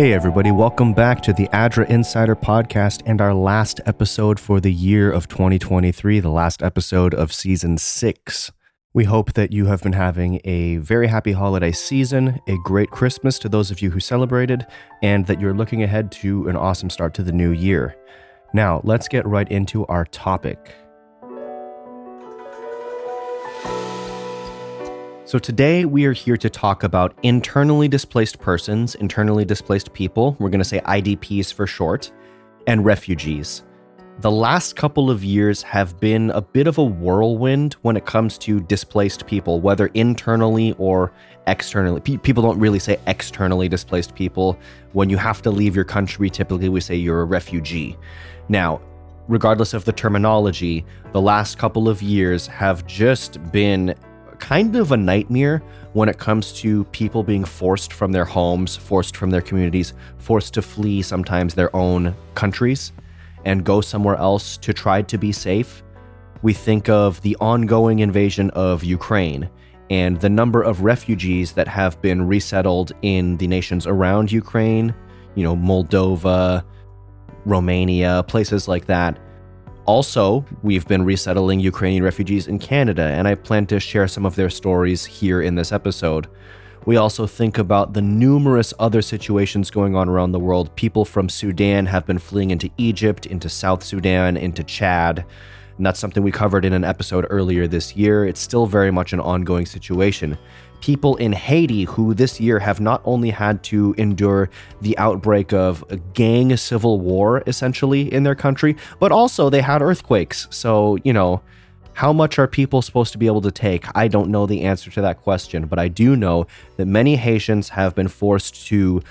Hey, everybody, welcome back to the ADRA Insider Podcast and our last episode for the year of 2023, the last episode of season six. We hope that you have been having a very happy holiday season, a great Christmas to those of you who celebrated, and that you're looking ahead to an awesome start to the new year. Now, let's get right into our topic. So, today we are here to talk about internally displaced persons, internally displaced people, we're going to say IDPs for short, and refugees. The last couple of years have been a bit of a whirlwind when it comes to displaced people, whether internally or externally. people don't really say externally displaced people. When you have to leave your country, typically we say you're a refugee. Now, regardless of the terminology, the last couple of years have just been kind of a nightmare when it comes to people being forced from their homes, forced from their communities, forced to flee sometimes their own countries and go somewhere else to try to be safe. We think of the ongoing invasion of Ukraine and the number of refugees that have been resettled in the nations around Ukraine, you know, Moldova, Romania, places like that also, we've been resettling Ukrainian refugees in Canada, and I plan to share some of their stories here in this episode. We also think about the numerous other situations going on around the world. People from Sudan have been fleeing into Egypt, into South Sudan, into Chad. And that's something we covered in an episode earlier this year. It's still very much an ongoing situation people in Haiti who this year have not only had to endure the outbreak of gang civil war essentially in their country, but also they had earthquakes. So, you know, how much are people supposed to be able to take? I don't know the answer to that question, but I do know that many Haitians have been forced to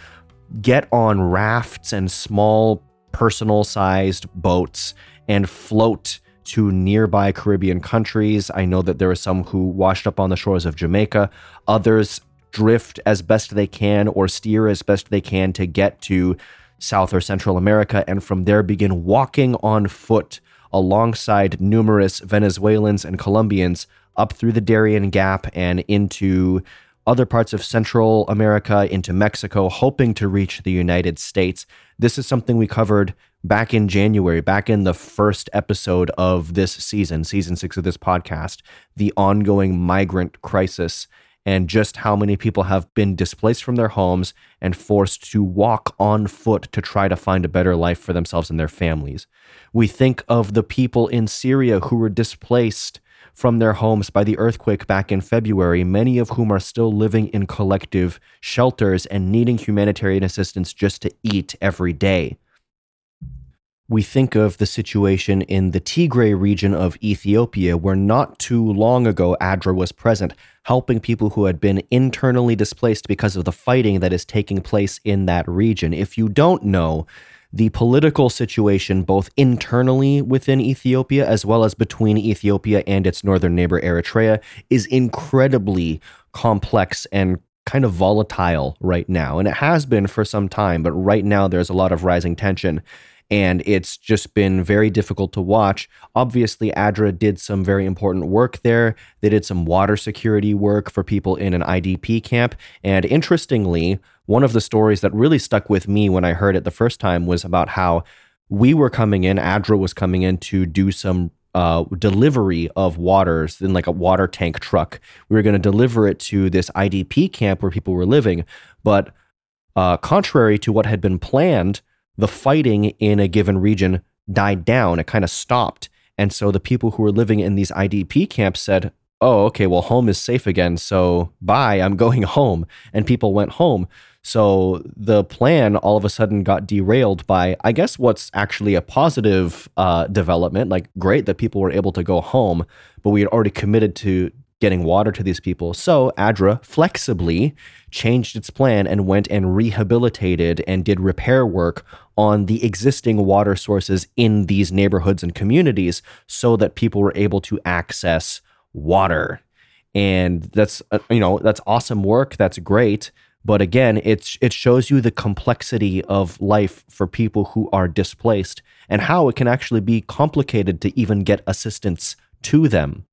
get on rafts and small personal sized boats and float to nearby Caribbean countries. I know that there are some who washed up on the shores of Jamaica. Others drift as best they can or steer as best they can to get to South or Central America and from there begin walking on foot alongside numerous Venezuelans and Colombians up through the Darien Gap and into other parts of Central America, into Mexico, hoping to reach the United States. This is something we covered back in January, back in the first episode of this season, season six of this podcast, the ongoing migrant crisis and just how many people have been displaced from their homes and forced to walk on foot to try to find a better life for themselves and their families. We think of the people in Syria who were displaced from their homes by the earthquake back in February, many of whom are still living in collective shelters and needing humanitarian assistance just to eat every day we think of the situation in the Tigray region of Ethiopia, where not too long ago ADRA was present, helping people who had been internally displaced because of the fighting that is taking place in that region. If you don't know, the political situation, both internally within Ethiopia as well as between Ethiopia and its northern neighbor Eritrea, is incredibly complex and kind of volatile right now. And it has been for some time, but right now there's a lot of rising tension and it's just been very difficult to watch. Obviously, ADRA did some very important work there. They did some water security work for people in an IDP camp. And interestingly, one of the stories that really stuck with me when I heard it the first time was about how we were coming in, ADRA was coming in to do some uh, delivery of waters in like a water tank truck. We were going to deliver it to this IDP camp where people were living. But uh, contrary to what had been planned, the fighting in a given region died down. It kind of stopped. And so the people who were living in these IDP camps said, oh, okay, well, home is safe again. So bye, I'm going home. And people went home. So the plan all of a sudden got derailed by, I guess, what's actually a positive uh, development. Like, great that people were able to go home, but we had already committed to getting water to these people. So ADRA flexibly changed its plan and went and rehabilitated and did repair work on the existing water sources in these neighborhoods and communities so that people were able to access water. And that's uh, you know, that's awesome work, that's great, but again, it's it shows you the complexity of life for people who are displaced and how it can actually be complicated to even get assistance to them.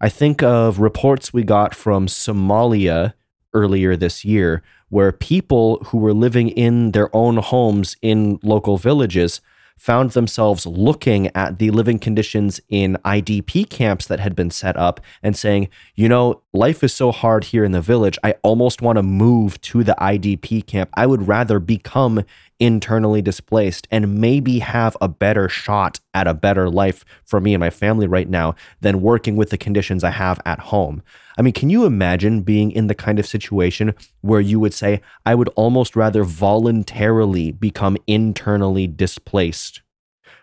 I think of reports we got from Somalia earlier this year, where people who were living in their own homes in local villages found themselves looking at the living conditions in IDP camps that had been set up and saying, you know, life is so hard here in the village. I almost want to move to the IDP camp. I would rather become internally displaced and maybe have a better shot at a better life for me and my family right now than working with the conditions I have at home. I mean, can you imagine being in the kind of situation where you would say, I would almost rather voluntarily become internally displaced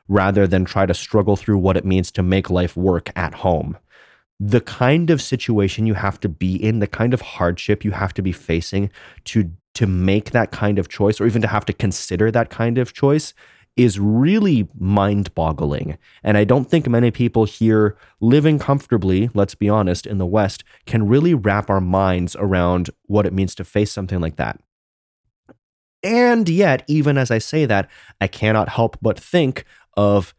rather than try to struggle through what it means to make life work at home? The kind of situation you have to be in, the kind of hardship you have to be facing to to make that kind of choice or even to have to consider that kind of choice is really mind boggling. And I don't think many people here living comfortably, let's be honest, in the West can really wrap our minds around what it means to face something like that. And yet, even as I say that, I cannot help but think of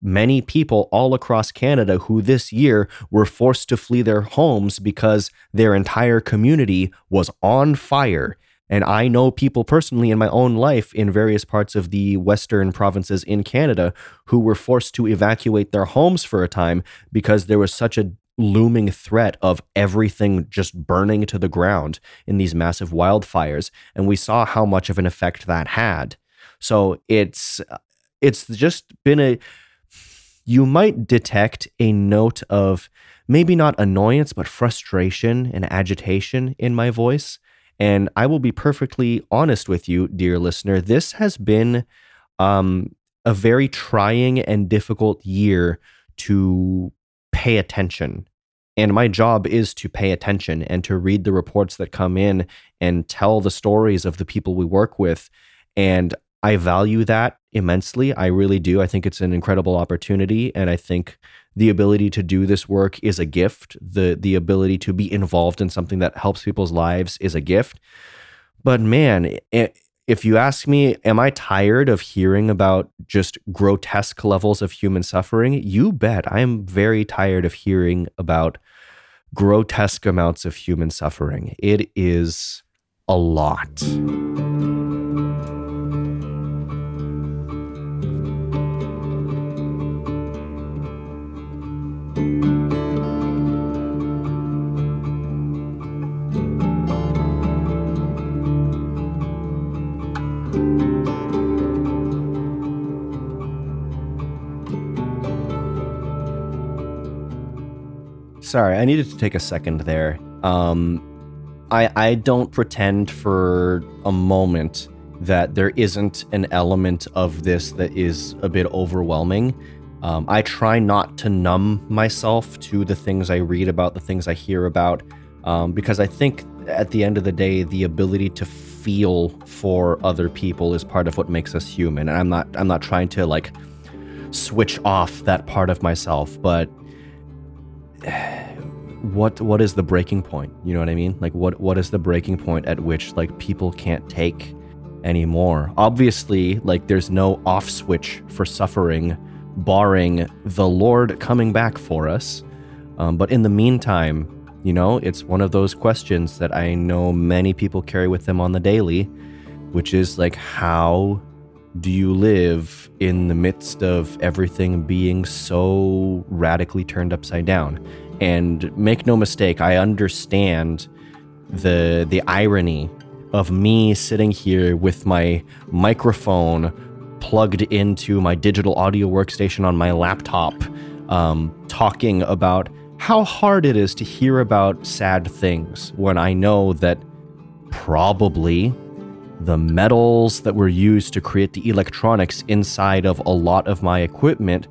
many people all across Canada who this year were forced to flee their homes because their entire community was on fire and I know people personally in my own life in various parts of the western provinces in Canada who were forced to evacuate their homes for a time because there was such a looming threat of everything just burning to the ground in these massive wildfires. And we saw how much of an effect that had. So it's it's just been a you might detect a note of maybe not annoyance but frustration and agitation in my voice and I will be perfectly honest with you, dear listener. This has been um, a very trying and difficult year to pay attention. And my job is to pay attention and to read the reports that come in and tell the stories of the people we work with. And I value that immensely. I really do. I think it's an incredible opportunity. And I think the ability to do this work is a gift. The the ability to be involved in something that helps people's lives is a gift. But man, if you ask me, am I tired of hearing about just grotesque levels of human suffering? You bet. I am very tired of hearing about grotesque amounts of human suffering. It is a lot. Sorry, I needed to take a second there. Um, I I don't pretend for a moment that there isn't an element of this that is a bit overwhelming. Um, I try not to numb myself to the things I read about, the things I hear about, um, because I think at the end of the day, the ability to feel for other people is part of what makes us human. And I'm not I'm not trying to like switch off that part of myself, but what what is the breaking point? You know what I mean? Like what what is the breaking point at which like people can't take anymore? Obviously, like there's no off switch for suffering, barring the Lord coming back for us. Um, but in the meantime, you know, it's one of those questions that I know many people carry with them on the daily, which is like, how do you live in the midst of everything being so radically turned upside down? And make no mistake, I understand the the irony of me sitting here with my microphone plugged into my digital audio workstation on my laptop, um, talking about how hard it is to hear about sad things when I know that probably the metals that were used to create the electronics inside of a lot of my equipment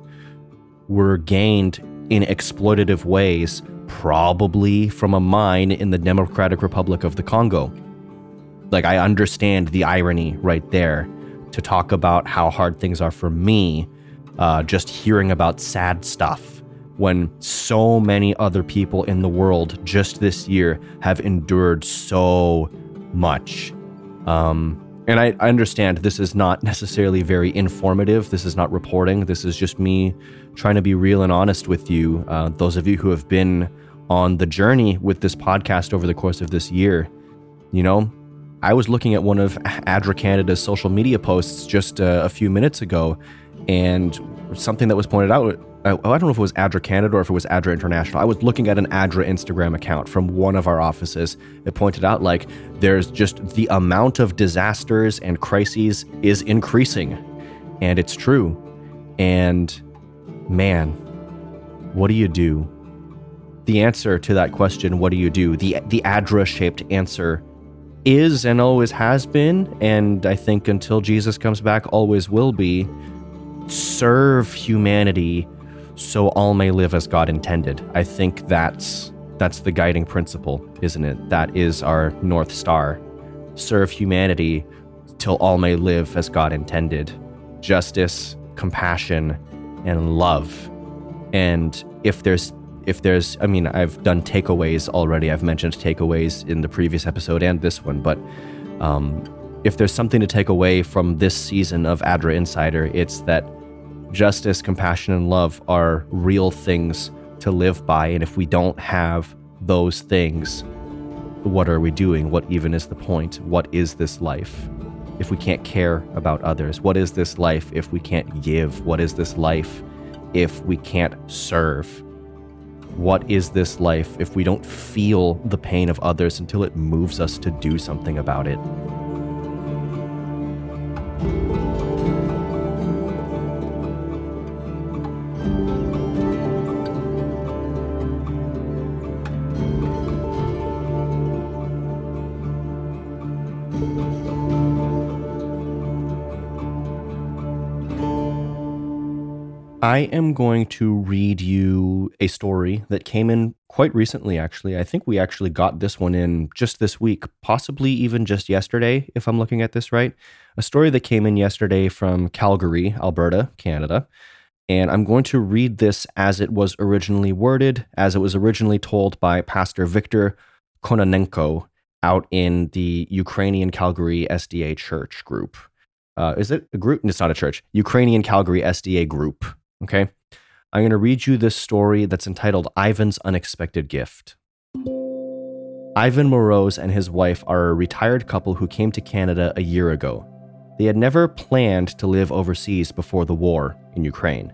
were gained in exploitative ways, probably from a mine in the Democratic Republic of the Congo. Like, I understand the irony right there to talk about how hard things are for me, uh, just hearing about sad stuff when so many other people in the world just this year have endured so much. Um, and I, I understand this is not necessarily very informative. This is not reporting. This is just me trying to be real and honest with you. Uh, those of you who have been on the journey with this podcast over the course of this year, you know, I was looking at one of ADRA Canada's social media posts just uh, a few minutes ago, and something that was pointed out. I, don't know if it was ADRA Canada or if it was ADRA International. I was looking at an ADRA Instagram account from one of our offices. It pointed out like there's just the amount of disasters and crises is increasing, and it's true. And man, what do you do? The answer to that question, what do you do? The the ADRA shaped answer is and always has been, and I think until Jesus comes back, always will be serve humanity so all may live as God intended. I think that's that's the guiding principle, isn't it? That is our north star. Serve humanity till all may live as God intended. Justice, compassion, and love. And if there's if there's, I mean, I've done takeaways already. I've mentioned takeaways in the previous episode and this one, but um, if there's something to take away from this season of ADRA Insider, it's that justice, compassion, and love are real things to live by. And if we don't have those things, what are we doing? What even is the point? What is this life if we can't care about others? What is this life if we can't give? What is this life if we can't serve? What is this life if we don't feel the pain of others until it moves us to do something about it? I am going to read you a story that came in quite recently, actually. I think we actually got this one in just this week, possibly even just yesterday, if I'm looking at this right. A story that came in yesterday from Calgary, Alberta, Canada. And I'm going to read this as it was originally worded, as it was originally told by Pastor Victor Kononenko out in the Ukrainian Calgary SDA church group. Uh, is it a group? It's not a church. Ukrainian Calgary SDA group Okay. I'm going to read you this story that's entitled Ivan's Unexpected Gift. Ivan Moroz and his wife are a retired couple who came to Canada a year ago. They had never planned to live overseas before the war in Ukraine.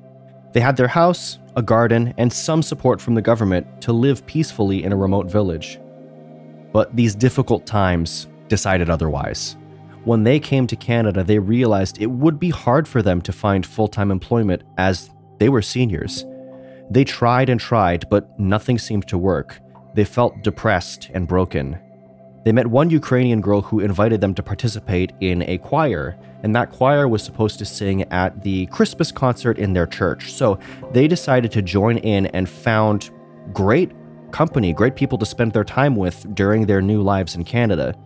They had their house, a garden, and some support from the government to live peacefully in a remote village. But these difficult times decided otherwise. When they came to Canada, they realized it would be hard for them to find full time employment as they were seniors. They tried and tried, but nothing seemed to work. They felt depressed and broken. They met one Ukrainian girl who invited them to participate in a choir, and that choir was supposed to sing at the Christmas concert in their church. So they decided to join in and found great company, great people to spend their time with during their new lives in Canada.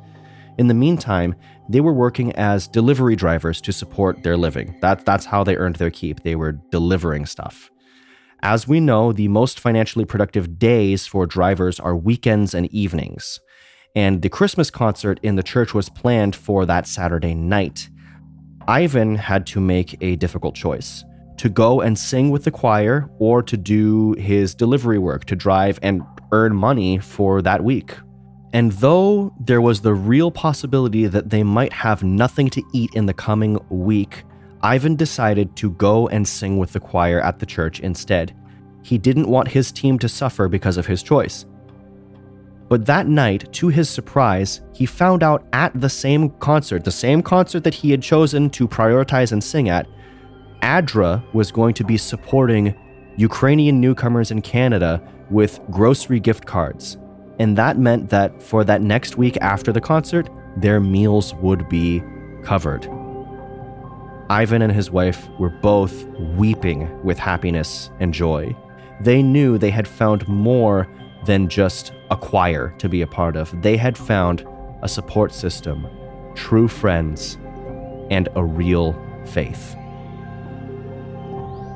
In the meantime, they were working as delivery drivers to support their living. That, that's how they earned their keep. They were delivering stuff. As we know, the most financially productive days for drivers are weekends and evenings. And the Christmas concert in the church was planned for that Saturday night. Ivan had to make a difficult choice to go and sing with the choir or to do his delivery work, to drive and earn money for that week. And though there was the real possibility that they might have nothing to eat in the coming week, Ivan decided to go and sing with the choir at the church instead. He didn't want his team to suffer because of his choice. But that night, to his surprise, he found out at the same concert, the same concert that he had chosen to prioritize and sing at, ADRA was going to be supporting Ukrainian newcomers in Canada with grocery gift cards. And that meant that for that next week after the concert, their meals would be covered. Ivan and his wife were both weeping with happiness and joy. They knew they had found more than just a choir to be a part of. They had found a support system, true friends, and a real faith.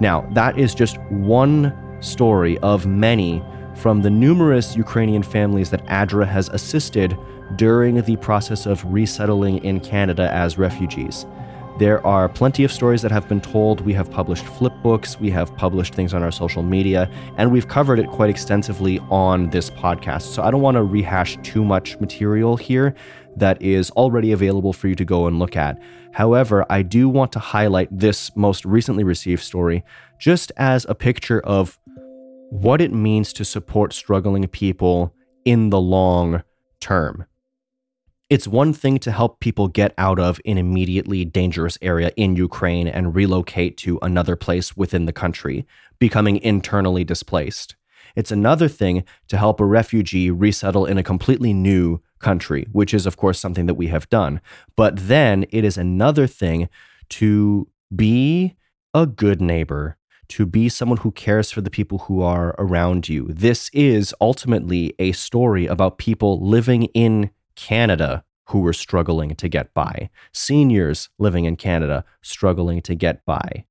Now, that is just one story of many from the numerous Ukrainian families that ADRA has assisted during the process of resettling in Canada as refugees. There are plenty of stories that have been told. We have published flip books, we have published things on our social media, and we've covered it quite extensively on this podcast. So I don't want to rehash too much material here. that is already available for you to go and look at. However, I do want to highlight this most recently received story just as a picture of what it means to support struggling people in the long term. It's one thing to help people get out of an immediately dangerous area in Ukraine and relocate to another place within the country, becoming internally displaced. It's another thing to help a refugee resettle in a completely new country, which is, of course, something that we have done. But then it is another thing to be a good neighbor, to be someone who cares for the people who are around you. This is ultimately a story about people living in Canada who were struggling to get by, seniors living in Canada struggling to get by,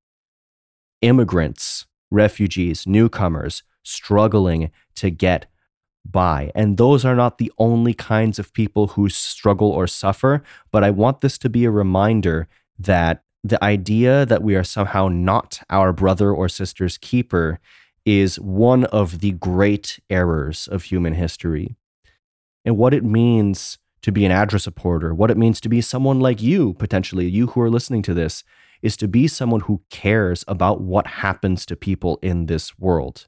immigrants, refugees, newcomers struggling to get by. And those are not the only kinds of people who struggle or suffer, but I want this to be a reminder that the idea that we are somehow not our brother or sister's keeper is one of the great errors of human history and what it means to be an ADRA supporter, what it means to be someone like you, potentially, you who are listening to this, is to be someone who cares about what happens to people in this world.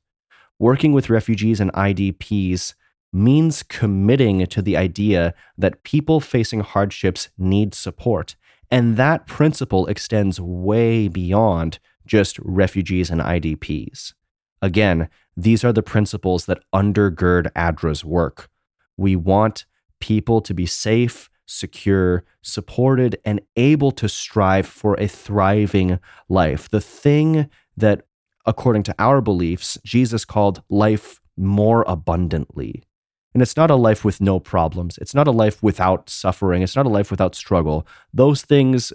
Working with refugees and IDPs means committing to the idea that people facing hardships need support. And that principle extends way beyond just refugees and IDPs. Again, these are the principles that undergird ADRA's work. We want people to be safe, secure, supported, and able to strive for a thriving life. The thing that, according to our beliefs, Jesus called life more abundantly. And it's not a life with no problems. It's not a life without suffering. It's not a life without struggle. Those things,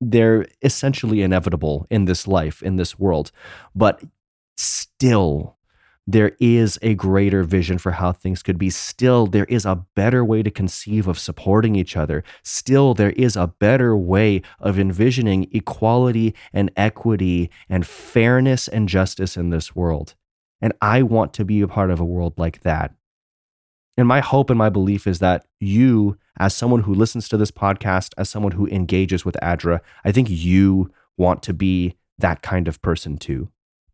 they're essentially inevitable in this life, in this world. But still, there is a greater vision for how things could be. Still, there is a better way to conceive of supporting each other. Still, there is a better way of envisioning equality and equity and fairness and justice in this world. And I want to be a part of a world like that. And my hope and my belief is that you, as someone who listens to this podcast, as someone who engages with ADRA, I think you want to be that kind of person too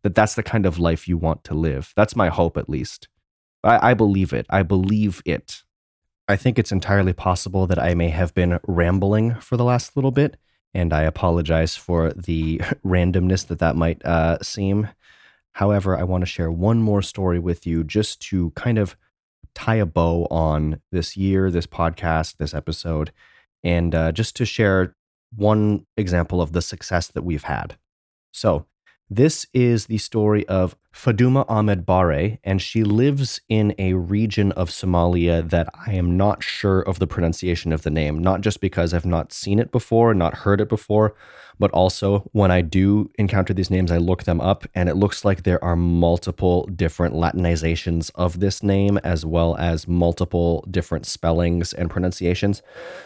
that that's the kind of life you want to live. That's my hope, at least. I, I believe it. I believe it. I think it's entirely possible that I may have been rambling for the last little bit, and I apologize for the randomness that that might uh, seem. However, I want to share one more story with you just to kind of tie a bow on this year, this podcast, this episode, and uh, just to share one example of the success that we've had. So, this is the story of Faduma Ahmed Bare, and she lives in a region of Somalia that I am not sure of the pronunciation of the name, not just because I've not seen it before, not heard it before, but also when I do encounter these names, I look them up, and it looks like there are multiple different Latinizations of this name, as well as multiple different spellings and pronunciations.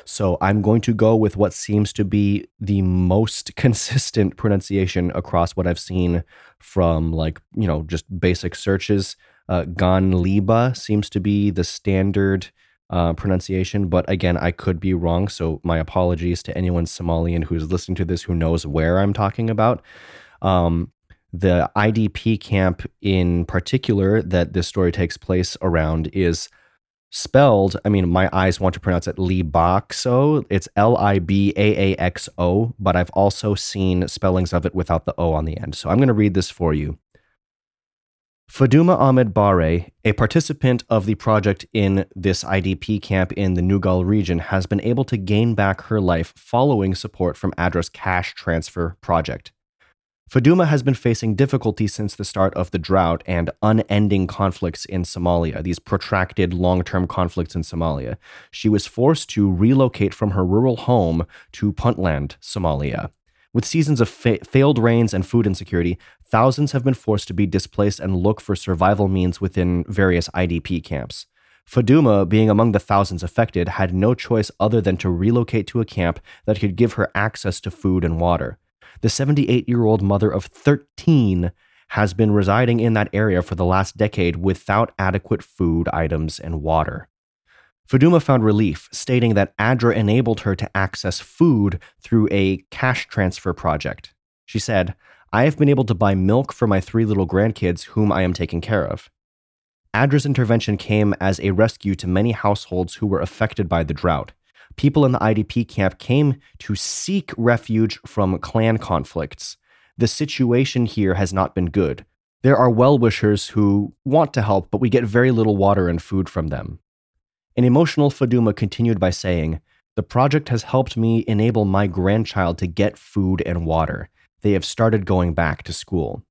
So I'm going to go with what seems to be the most consistent pronunciation across what I've seen from like, you know, just basic searches. Uh, Ganliba seems to be the standard uh, pronunciation, but again, I could be wrong. So my apologies to anyone Somalian who's listening to this who knows where I'm talking about. Um, the IDP camp in particular that this story takes place around is spelled, I mean, my eyes want to pronounce it Libaxo. It's L I B A A X O, but I've also seen spellings of it without the O on the end. So I'm going to read this for you. Faduma Ahmed Bare, a participant of the project in this IDP camp in the Nugal region, has been able to gain back her life following support from ADRA's cash transfer project. Faduma has been facing difficulty since the start of the drought and unending conflicts in Somalia, these protracted long term conflicts in Somalia. She was forced to relocate from her rural home to Puntland, Somalia. With seasons of fa- failed rains and food insecurity, thousands have been forced to be displaced and look for survival means within various IDP camps. Faduma, being among the thousands affected, had no choice other than to relocate to a camp that could give her access to food and water. The 78 year old mother of 13 has been residing in that area for the last decade without adequate food items and water. Faduma found relief, stating that ADRA enabled her to access food through a cash transfer project. She said, I have been able to buy milk for my three little grandkids, whom I am taking care of. ADRA's intervention came as a rescue to many households who were affected by the drought. People in the IDP camp came to seek refuge from clan conflicts. The situation here has not been good. There are well wishers who want to help, but we get very little water and food from them. An emotional Faduma continued by saying, The project has helped me enable my grandchild to get food and water. They have started going back to school.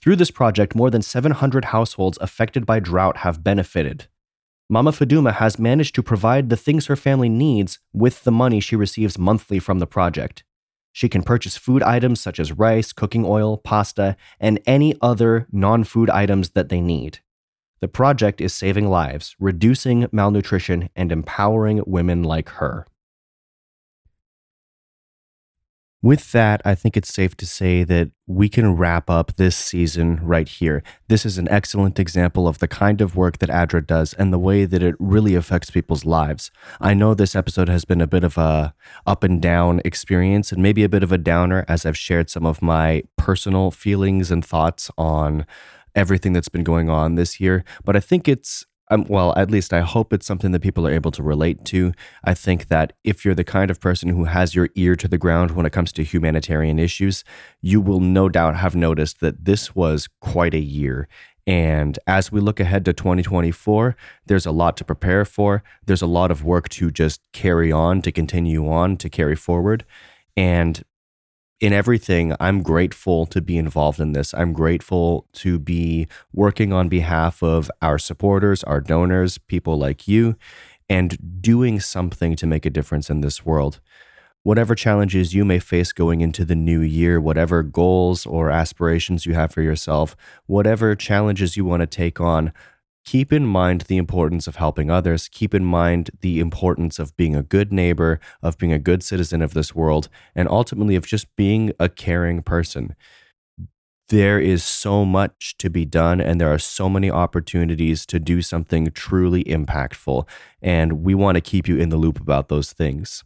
Through this project, more than 700 households affected by drought have benefited. Mama Faduma has managed to provide the things her family needs with the money she receives monthly from the project. She can purchase food items such as rice, cooking oil, pasta, and any other non food items that they need. The project is saving lives, reducing malnutrition, and empowering women like her. With that, I think it's safe to say that we can wrap up this season right here. This is an excellent example of the kind of work that ADRA does and the way that it really affects people's lives. I know this episode has been a bit of a up and down experience and maybe a bit of a downer as I've shared some of my personal feelings and thoughts on everything that's been going on this year. But I think it's um, well, at least I hope it's something that people are able to relate to. I think that if you're the kind of person who has your ear to the ground when it comes to humanitarian issues, you will no doubt have noticed that this was quite a year. And as we look ahead to 2024, there's a lot to prepare for. There's a lot of work to just carry on, to continue on, to carry forward. And in everything, I'm grateful to be involved in this. I'm grateful to be working on behalf of our supporters, our donors, people like you, and doing something to make a difference in this world. Whatever challenges you may face going into the new year, whatever goals or aspirations you have for yourself, whatever challenges you want to take on, keep in mind the importance of helping others. Keep in mind the importance of being a good neighbor, of being a good citizen of this world, and ultimately of just being a caring person. There is so much to be done, and there are so many opportunities to do something truly impactful. And we want to keep you in the loop about those things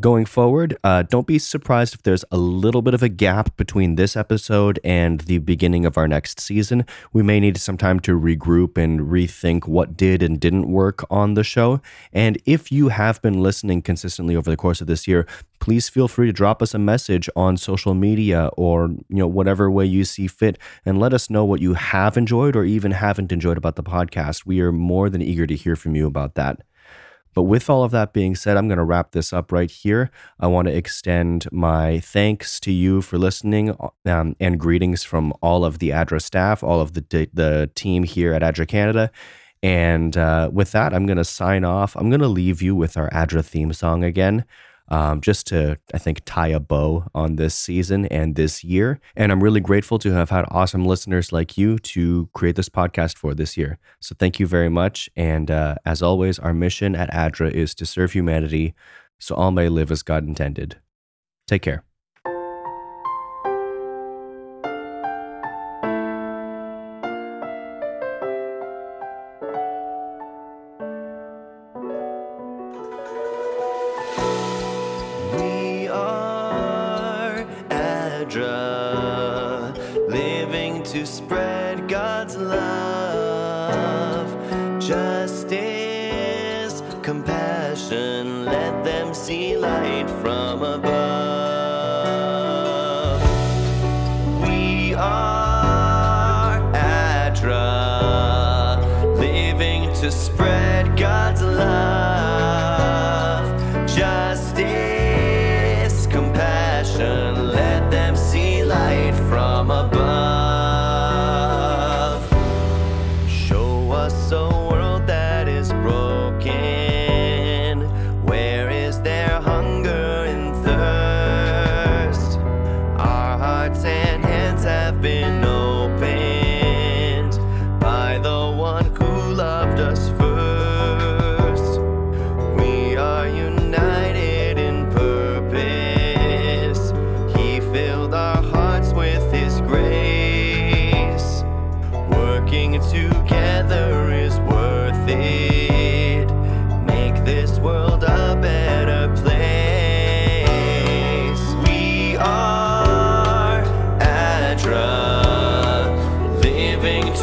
going forward. Uh, don't be surprised if there's a little bit of a gap between this episode and the beginning of our next season. We may need some time to regroup and rethink what did and didn't work on the show. And if you have been listening consistently over the course of this year, please feel free to drop us a message on social media or you know whatever way you see fit and let us know what you have enjoyed or even haven't enjoyed about the podcast. We are more than eager to hear from you about that. But with all of that being said, I'm going to wrap this up right here. I want to extend my thanks to you for listening um, and greetings from all of the ADRA staff, all of the, the team here at ADRA Canada. And uh, with that, I'm going to sign off. I'm going to leave you with our ADRA theme song again um, just to, I think, tie a bow on this season and this year. And I'm really grateful to have had awesome listeners like you to create this podcast for this year. So thank you very much. And uh, as always, our mission at ADRA is to serve humanity so all may live as God intended. Take care.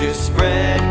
to spread